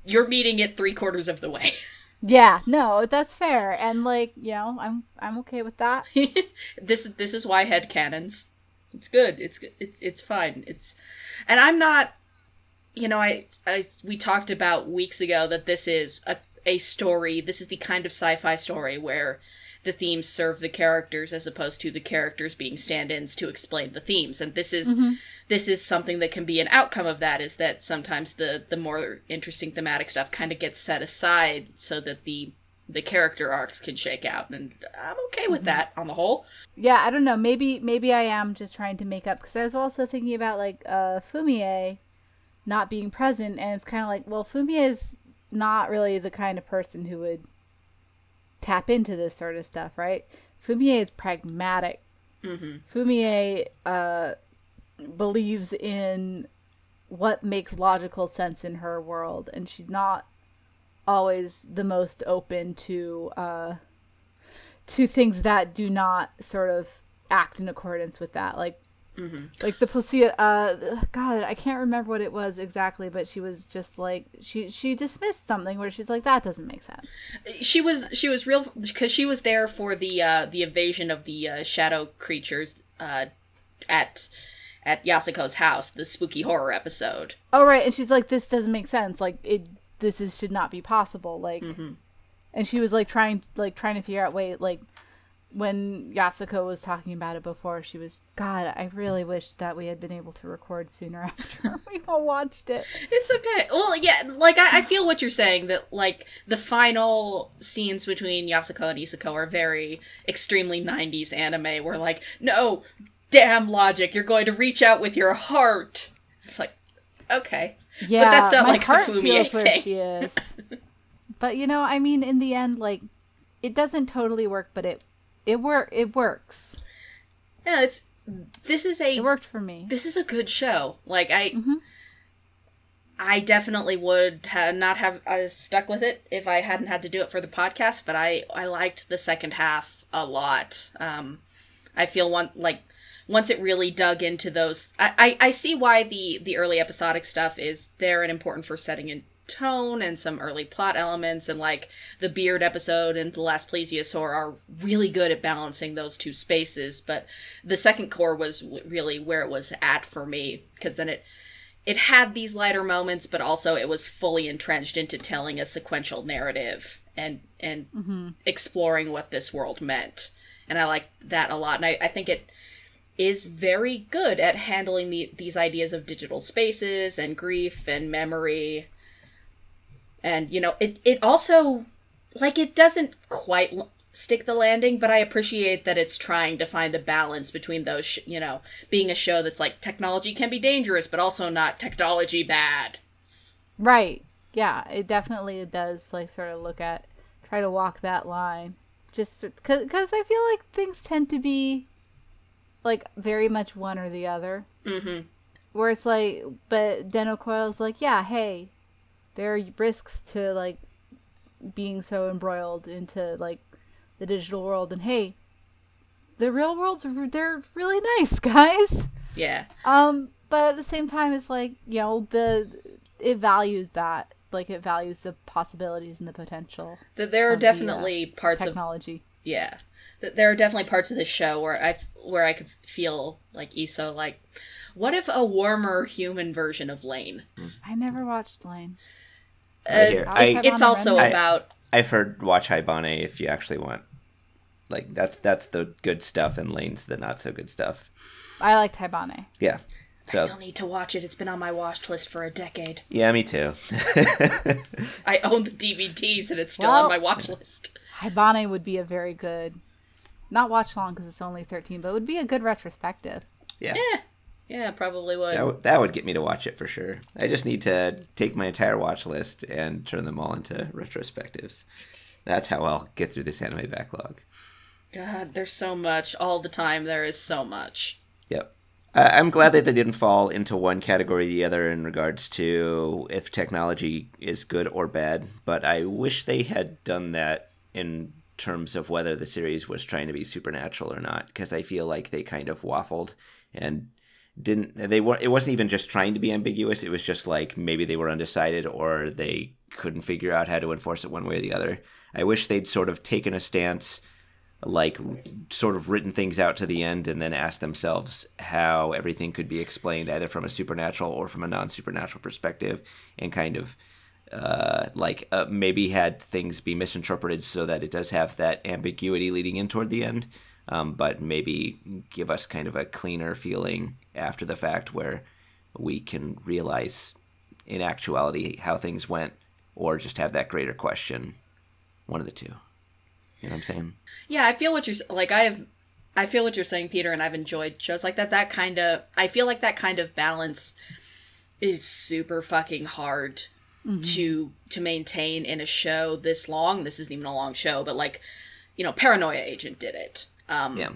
You're meeting it three quarters of the way. yeah no that's fair and like you know i'm i'm okay with that this this is why head canons. It's good. It's. It's it's fine. It's, and I'm not. You know, I, I we talked about weeks ago that this is a a story. This is the kind of sci-fi story where the themes serve the characters as opposed to the characters being stand-ins to explain the themes. And this is mm-hmm. this is something that can be an outcome of that. Is that sometimes the the more interesting thematic stuff kind of gets set aside so that the the character arcs can shake out, and I'm okay with that on the whole. yeah i don't know maybe maybe i am just trying to make up because i was also thinking about like uh fumie not being present and it's kind of like well fumie is not really the kind of person who would tap into this sort of stuff right fumie is pragmatic Mm-hmm. fumie uh believes in what makes logical sense in her world and she's not always the most open to uh to things that do not sort of act in accordance with that. Like like the placia uh god i can't remember what it was exactly but she was just like she she dismissed something where she's like that doesn't make sense. She was she was real because she was there for the uh the invasion of the uh, shadow creatures uh at at Yasako's house, the spooky horror episode. oh right and she's like this doesn't make sense. Like it this is should not be possible like mm-hmm. and she was like trying like trying to figure out wait like when Yasako was talking about it before she was god i really wish that we had been able to record sooner after we all watched it It's okay. Well, yeah, like I, I feel what you're saying that like the final scenes between Yasako and Isako are very extremely 90s anime where like, no, damn logic, you're going to reach out with your heart. It's like, okay. Yeah that's not my like heart Fumie feels where she is but you know i mean in the end like it doesn't totally work but it it work it works Yeah, it's this is a it worked for me this is a good show. Like I, Mhm. I definitely would ha- not have uh, stuck with it if I hadn't had to do it for the podcast. But I I liked the second half a lot. Um, I feel one like once it really dug into those, I, I I see why the the early episodic stuff is there and important for setting in tone and some early plot elements and like the beard episode and the last plesiosaur are really good at balancing those two spaces but the second cour was really where it was at for me because then it it had these lighter moments but also it was fully entrenched into telling a sequential narrative and and mm-hmm. exploring what this world meant. And i like that a lot and i, I think it is very good at handling the, these ideas of digital spaces and grief and memory and you know it it also like it doesn't quite stick the landing but i appreciate that it's trying to find a balance between those sh- you know being a show that's like technology can be dangerous but also not technology bad Right. Yeah, it definitely does like sort of look at try to walk that line. Just because I feel like things tend to be like very much one or the other. Mm-hmm. Where it's like, but Dennou Coil's like, yeah, hey, there are risks to like being so embroiled into like the digital world, and hey, the real world's they're really nice guys. Yeah. Um, but at the same time, it's like you know the it values that like it values the possibilities and the potential. That there are of the, uh, definitely parts of technology. yeah. That there are definitely parts of the show where I where I could feel like Issa like, what if a warmer human version of Lain? Mm. I never watched Lain. I hear- I'll I- It's also I- about I've heard watch Haibane if you actually want. Like that's that's the good stuff, and Lain's the not so good stuff. I liked Haibane. Yeah. I still need to watch it. It's been on my watch list for a decade. yeah, me too. I own the DVDs and it's still Well- on my watch list. Haibane would be a very good, not watch long because it's only thirteen, but it would be a good retrospective. yeah. Yeah. Yeah, probably would. That, w- that would get me to watch it for sure. I just need to take my entire watch list and turn them all into retrospectives. That's how I'll get through this anime backlog. God, there's so much. All the time there is so much. Yep. I I'm glad that they didn't fall into one category or the other in regards to if technology is good or bad, but I wish they had done that in terms of whether the series was trying to be supernatural or not, because I feel like they kind of waffled and didn't they were it wasn't even just trying to be ambiguous it was just like maybe they were undecided or they couldn't figure out how to enforce it one way or the other. I wish they'd sort of taken a stance like sort of written things out to the end and then asked themselves how everything could be explained either from a supernatural or from a non-supernatural perspective and kind of uh, like uh, maybe had things be misinterpreted so that it does have that ambiguity leading in toward the end um, but maybe give us kind of a cleaner feeling after the fact where we can realize in actuality how things went or just have that greater question one of the two you know what i'm saying Yeah, I feel what you're like. I have, I feel what you're saying, Peter, and I've enjoyed shows like that. That kind of, I feel like that kind of balance is super fucking hard to to maintain in a show this long. This isn't even a long show, but like, you know, Paranoia Agent did it. Um, yeah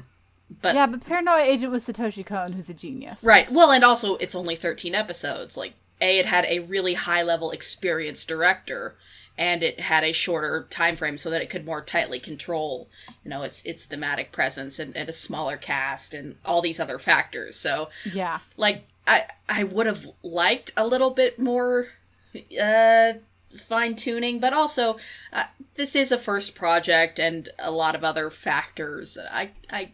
But yeah, but Paranoia Agent was Satoshi Kon, who's a genius. Right. Well, and also it's only 13 episodes. Like, A, it had a really high level experienced director, and it had a shorter time frame so that it could more tightly control, you know, its its thematic presence and, and a smaller cast and all these other factors. So, Yeah. like, I I would have liked a little bit more uh fine tuning, but also uh, this is a first project and a lot of other factors. I I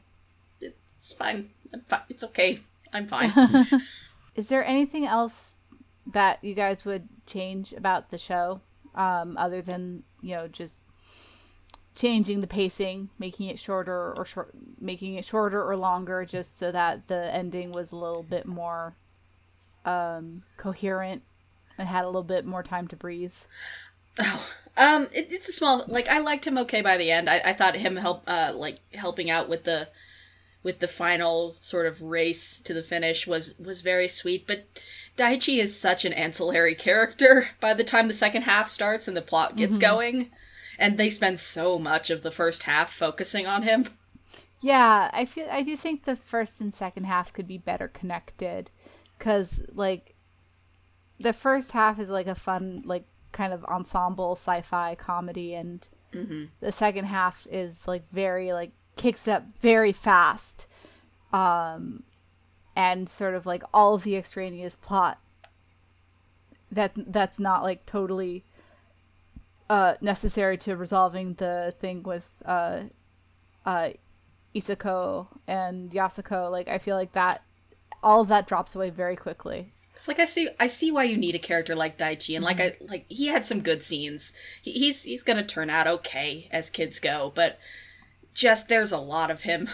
it's fine. I'm fi- It's okay. I'm fine. Is there anything else that you guys would change about the show, um, other than you know just changing the pacing, making it shorter or short, making it shorter or longer, just so that the ending was a little bit more um, coherent and had a little bit more time to breathe? Oh, um, it, it's a small. Like I liked him okay by the end. I, I thought him help, uh, like helping out with the, with the final sort of race to the finish was was very sweet. But Daichi is such an ancillary character by the time the second half starts and the plot gets going, and they spend so much of the first half focusing on him. Yeah, I feel I do think the first and second half could be better connected cuz like the first half is like a fun like kind of ensemble sci-fi comedy and the second half is like very like kicks up very fast um and sort of like all of the extraneous plot that that's not like totally uh necessary to resolving the thing with uh uh Isako and Yasako, like I feel like that all of that drops away very quickly. It's like I see I see why you need a character like Daichi and like mm-hmm. I like he had some good scenes. He, he's he's going to turn out okay as kids go, but just there's a lot of him.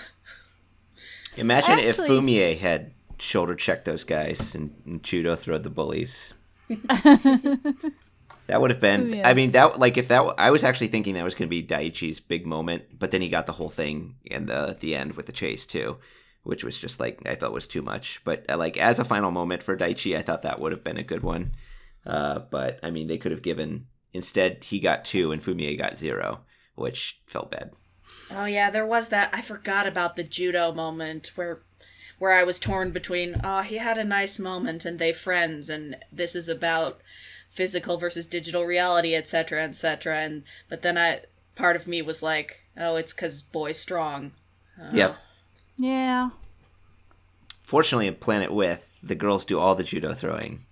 imagine if Actually- fumie had shoulder checked those guys and, and judo throwed the bullies that would have been i mean that like if that i was actually thinking that was going to be daichi's big moment but then he got the whole thing in the at the end with the chase too which was just like i felt was too much but uh, like as a final moment for daichi i thought that would have been a good one uh, but i mean they could have given instead he got two and fumie got zero which felt bad. Oh yeah, there was that. I forgot about the judo moment where where I was torn between oh, he had a nice moment and they friends and this is about physical versus digital reality, etc., etc. And but then I part of me was like, oh, it's cuz boy's strong. Uh, Yep. Yeah. Fortunately, in Planet With, the girls do all the judo throwing.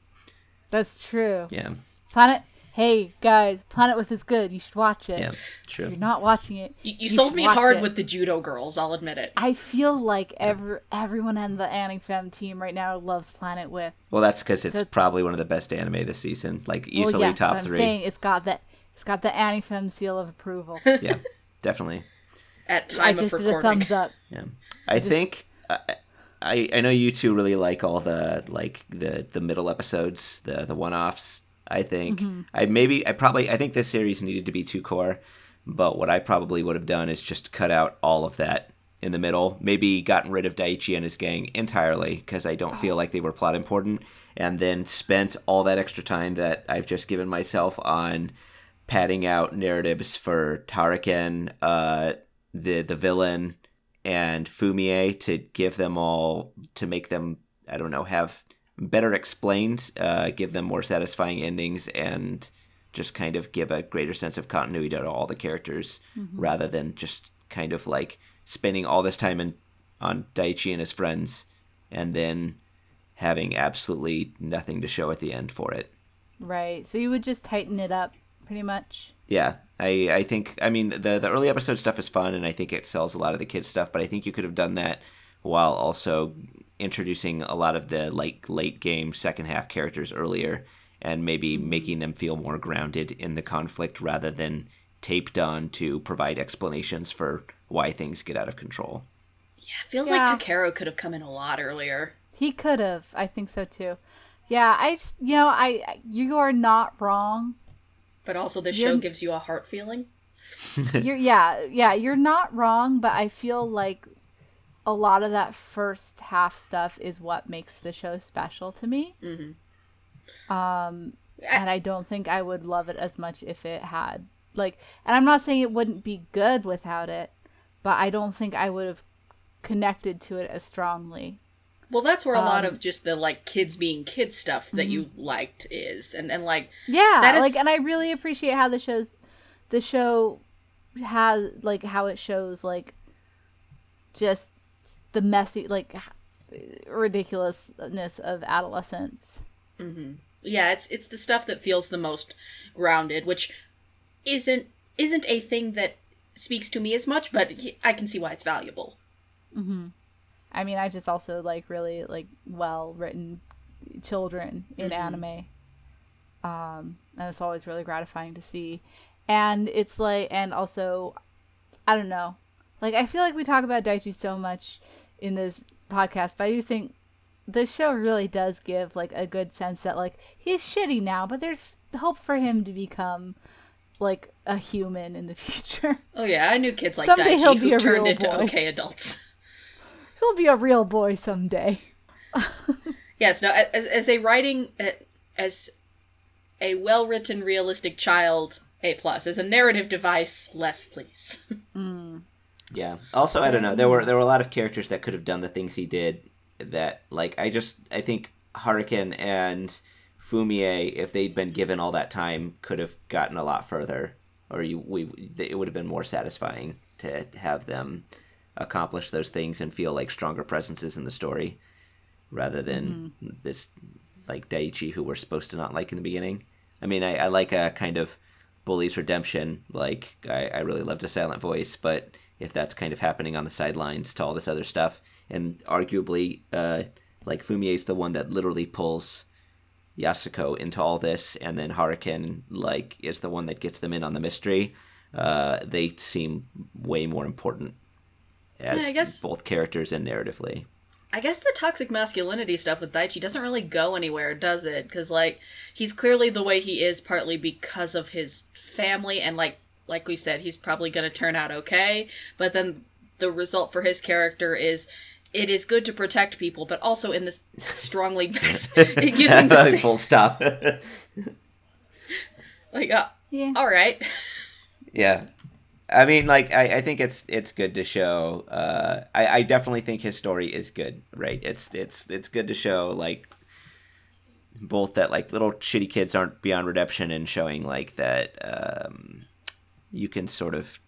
That's true. Yeah, Planet. Hey guys, Planet with is good. You should watch it. yeah, If true. you're not watching it, You, you should sold me watch hard it. with the judo girls, I'll admit it. I feel like every everyone on the AniFem team right now loves Planet with. Well, that's because it's So- probably one of the best anime this season. Like Well, easily yes, top but I'm three. saying it's got that. It's got the AniFem seal of approval. Yeah, definitely. At time I time just of did a thumbs up. Yeah, I think I, I know you two really like all the like the the middle episodes, the the one offs. I think I maybe I probably I think this series needed to be two cour, but what I probably would have done is just cut out all of that in the middle. Maybe gotten rid of Daichi and his gang entirely because I don't feel like they were plot important, and then spent all that extra time that I've just given myself on padding out narratives for Haraken, uh, the the villain, and Fumie to give them all to make them I don't know have better explained, uh, give them more satisfying endings, and just kind of give a greater sense of continuity to all the characters, rather than just kind of like spending all this time in, on Daichi and his friends, and then having absolutely nothing to show at the end for it. Right. So you would just tighten it up, pretty much. Yeah, I I think I mean the the early episode stuff is fun, and I think it sells a lot of the kids stuff. But I think you could have done that while also introducing a lot of the like late game second half characters earlier, and maybe mm-hmm. making them feel more grounded in the conflict rather than taped on to provide explanations for why things get out of control. Yeah, it feels Yeah. like Takaro could have come in a lot earlier. He could have. I think so too. Yeah. I. just- You know. I. I- You are not wrong. But also the You're- show gives you a heart feeling. You're. Yeah. Yeah. You're not wrong. But I feel like a lot of that first half stuff is what makes the show special to me. Mm-hmm. Um. And I don't think I would love it as much if it had like. And I'm not saying it wouldn't be good without it, but I don't think I would have connected to it as strongly. Well, that's where a lot Um, of just the like kids being kids stuff that you mm-hmm. liked is, and and like Yeah, That is- like, and I really appreciate how the shows, the show, has like how it shows like, just the messy like ridiculousness of adolescence. Mm-hmm. yeah, it's it's the stuff that feels the most grounded, which isn't isn't a thing that speaks to me as much, but I can see why it's valuable. Mm-hmm. I mean, I just also like really like well written children in anime. Um, and it's always really gratifying to see. And it's like, and also, I don't know, like I feel like we talk about Daichi so much in this podcast, but I do think the show really does give like a good sense that like he's shitty now, but there's hope for him to become like a human in the future. Oh yeah, I knew kids like Someday Daichi he'll who be a turned into boy. okay adults. He'll be a real boy someday. yes, no, as as a writing as a well written, realistic child, a plus. As a narrative device, less please. Mm. Yeah. Also, I don't know. There were there were a lot of characters that could have done the things he did. That like I just I think Haraken and Fumie, if they'd been given all that time, could have gotten a lot further, or you we it would have been more satisfying to have them accomplish those things and feel like stronger presences in the story, rather than this like Daichi who we're supposed to not like in the beginning. I mean, I, I like a kind of bully's redemption. Like I, I really loved a silent voice, but if that's kind of happening on the sidelines to all this other stuff, and arguably, uh, like Fumie's the one that literally pulls Yasako into all this, and then Haraken like is the one that gets them in on the mystery. Uh, they seem way more important as Yeah, I guess- both characters and narratively. I guess the toxic masculinity stuff with Daichi doesn't really go anywhere, does it? Because like he's clearly the way he is partly because of his family, and like like we said, he's probably going to turn out okay. But then the result for his character is it is good to protect people, but also in this strongly mas- using the same, Full stop. like uh, Yeah. all right. yeah. I mean, like, I, I think it's it's good to show. Uh, I, I definitely think his story is good, right? It's it's it's good to show like both that like little shitty kids aren't beyond redemption and showing like that um, you can sort of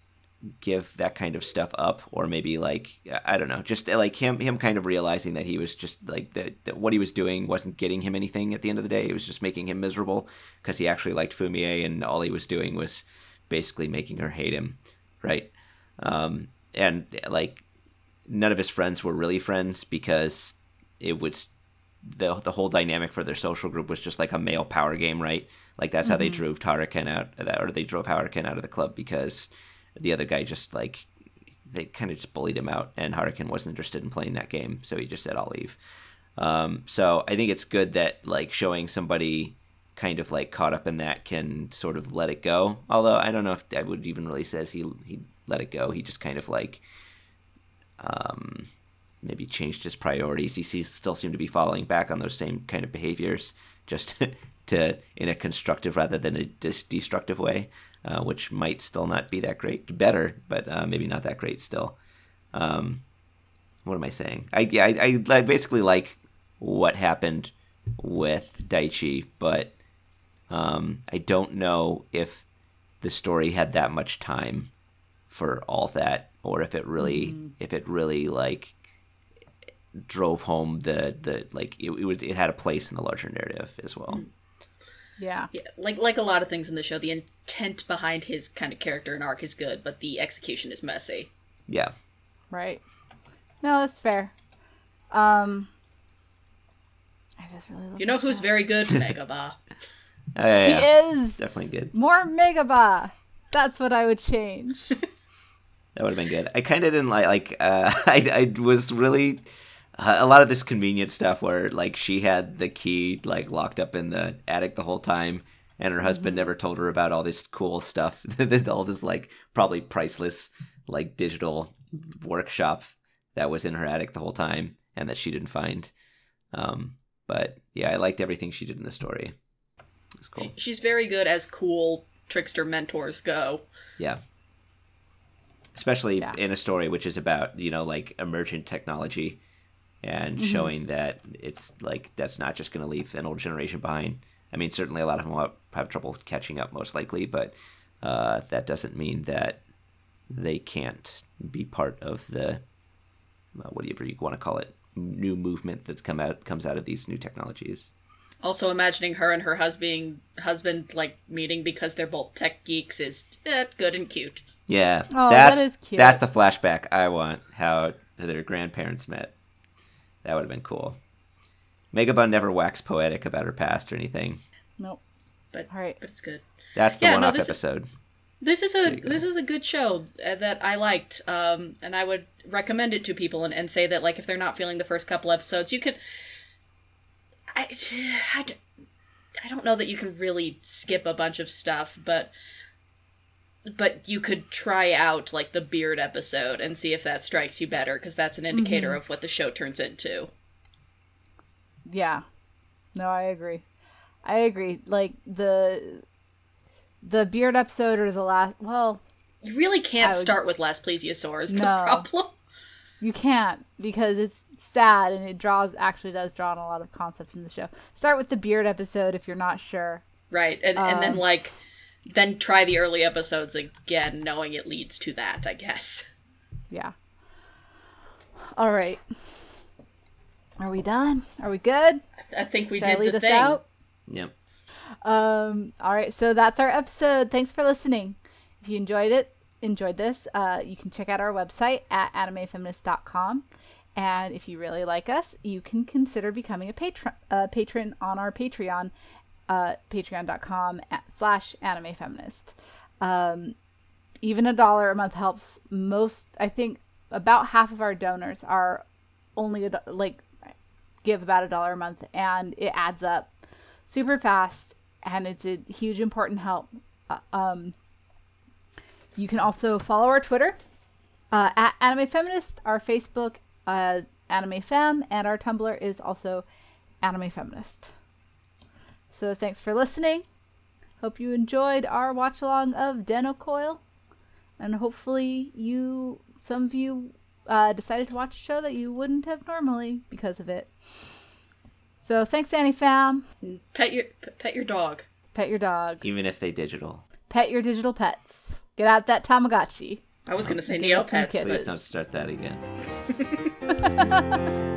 give that kind of stuff up or maybe like i don't know just like him him kind of realizing that he was just like that, that what he was doing wasn't getting him anything at the end of the day it was just making him miserable because he actually liked fumie and all he was doing was basically making her hate him right um, and like none of his friends were really friends because it was the the whole dynamic for their social group was just like a male power game right like that's mm-hmm. how they mm-hmm. drove Haraken out or they drove Haraken out of the club because the other guy just like they kind of just bullied him out, and Haraken wasn't interested in playing that game, so he just said, "I'll leave." Um, so I think it's good that like showing somebody kind of like caught up in that can sort of let it go. Although I don't know if I would even really says he he let it go. He just kind of like um, maybe changed his priorities. He sees, still seemed to be falling back on those same kind of behaviors, just to in a constructive rather than a destructive way uh, which might still not be that great. Better, but uh, maybe not that great still. Um, what am I saying? I, yeah, I, I, basically like what happened with Daichi, but um, I don't know if the story had that much time for all that, or if it really, mm-hmm. if it really like drove home the the like it, it, would, it had a place in the larger narrative as well. Mm. Yeah. Yeah, like like a lot of things in the show, the intent behind his kind of character and arc is good, but the execution is messy. Yeah. Right. No, that's fair. Um I just really love You know who's show. very good? Megabaa. Oh, yeah, she yeah. is definitely good. More Megabaa. That's what I would change. that would have been good. I kind of didn't like like uh, I I was really uh, a lot of this convenient stuff where like she had the key like locked up in the attic the whole time and her husband mm-hmm. never told her about all this cool stuff all this like probably priceless like digital workshop that was in her attic the whole time and that she didn't find um but yeah i liked everything she did in the story it's cool she's very good as cool trickster mentors go yeah especially yeah. in a story which is about you know like emergent technology and mm-hmm. showing that it's like that's not just going to leave an old generation behind. I mean, certainly a lot of them will have trouble catching up, most likely, but uh, that doesn't mean that they can't be part of the uh, whatever you want to call it new movement that's come out comes out of these new technologies. Also, imagining her and her husband husband like meeting because they're both tech geeks is eh, good and cute. Yeah, oh, that's, that is cute. That's the flashback I want. How their grandparents met. That would have been cool. Megabaa never waxed poetic about her past or anything. Nope. But all right, but it's good. That's the yeah, one-off no, episode. Is, this is a this is a good show uh, that I liked, um, and I would recommend it to people and, and say that like if they're not feeling the first couple episodes, you could. I, I, I don't know that you can really skip a bunch of stuff, but but you could try out like the beard episode and see if that strikes you better because that's an indicator mm-hmm. of what the show turns into. Yeah. No, I agree. I agree. Like the the beard episode or the last well, you really can't would, start with last plesiosaur is no, the problem. You can't because it's sad and it draws actually does draw on a lot of concepts in the show. Start with the beard episode if you're not sure. Right. And um, and then um, like then try the early episodes again, knowing it leads to that, I guess. Yeah. All right. Are we done? Are we good? I think we Should did I lead the us thing. out. Yep. Um. All right. So that's our episode. Thanks for listening. If you enjoyed it, enjoyed this, uh, you can check out our website at animefeminist.com. And if you really like us, you can consider becoming a patron, patron on our Patreon uh, patreon.com slash anime feminist. Um, even a dollar a month helps most, I think about half of our donors are only a, like give about a dollar a month and it adds up super fast and it's a huge important help. Uh, um, you can also follow our Twitter uh, at Anime Feminist, our Facebook as uh, Anime Fem, and our Tumblr is also Anime Feminist. So thanks for listening. Hope you enjoyed our watch along of Dennou Coil, and hopefully you some of you uh, decided to watch a show that you wouldn't have normally because of it. So thanks, Annie Fam. Pet your pet your dog. Pet your dog. Even if they digital. Pet your digital pets. Get out that Tamagotchi. I was going to say Neopets. Please don't start that again.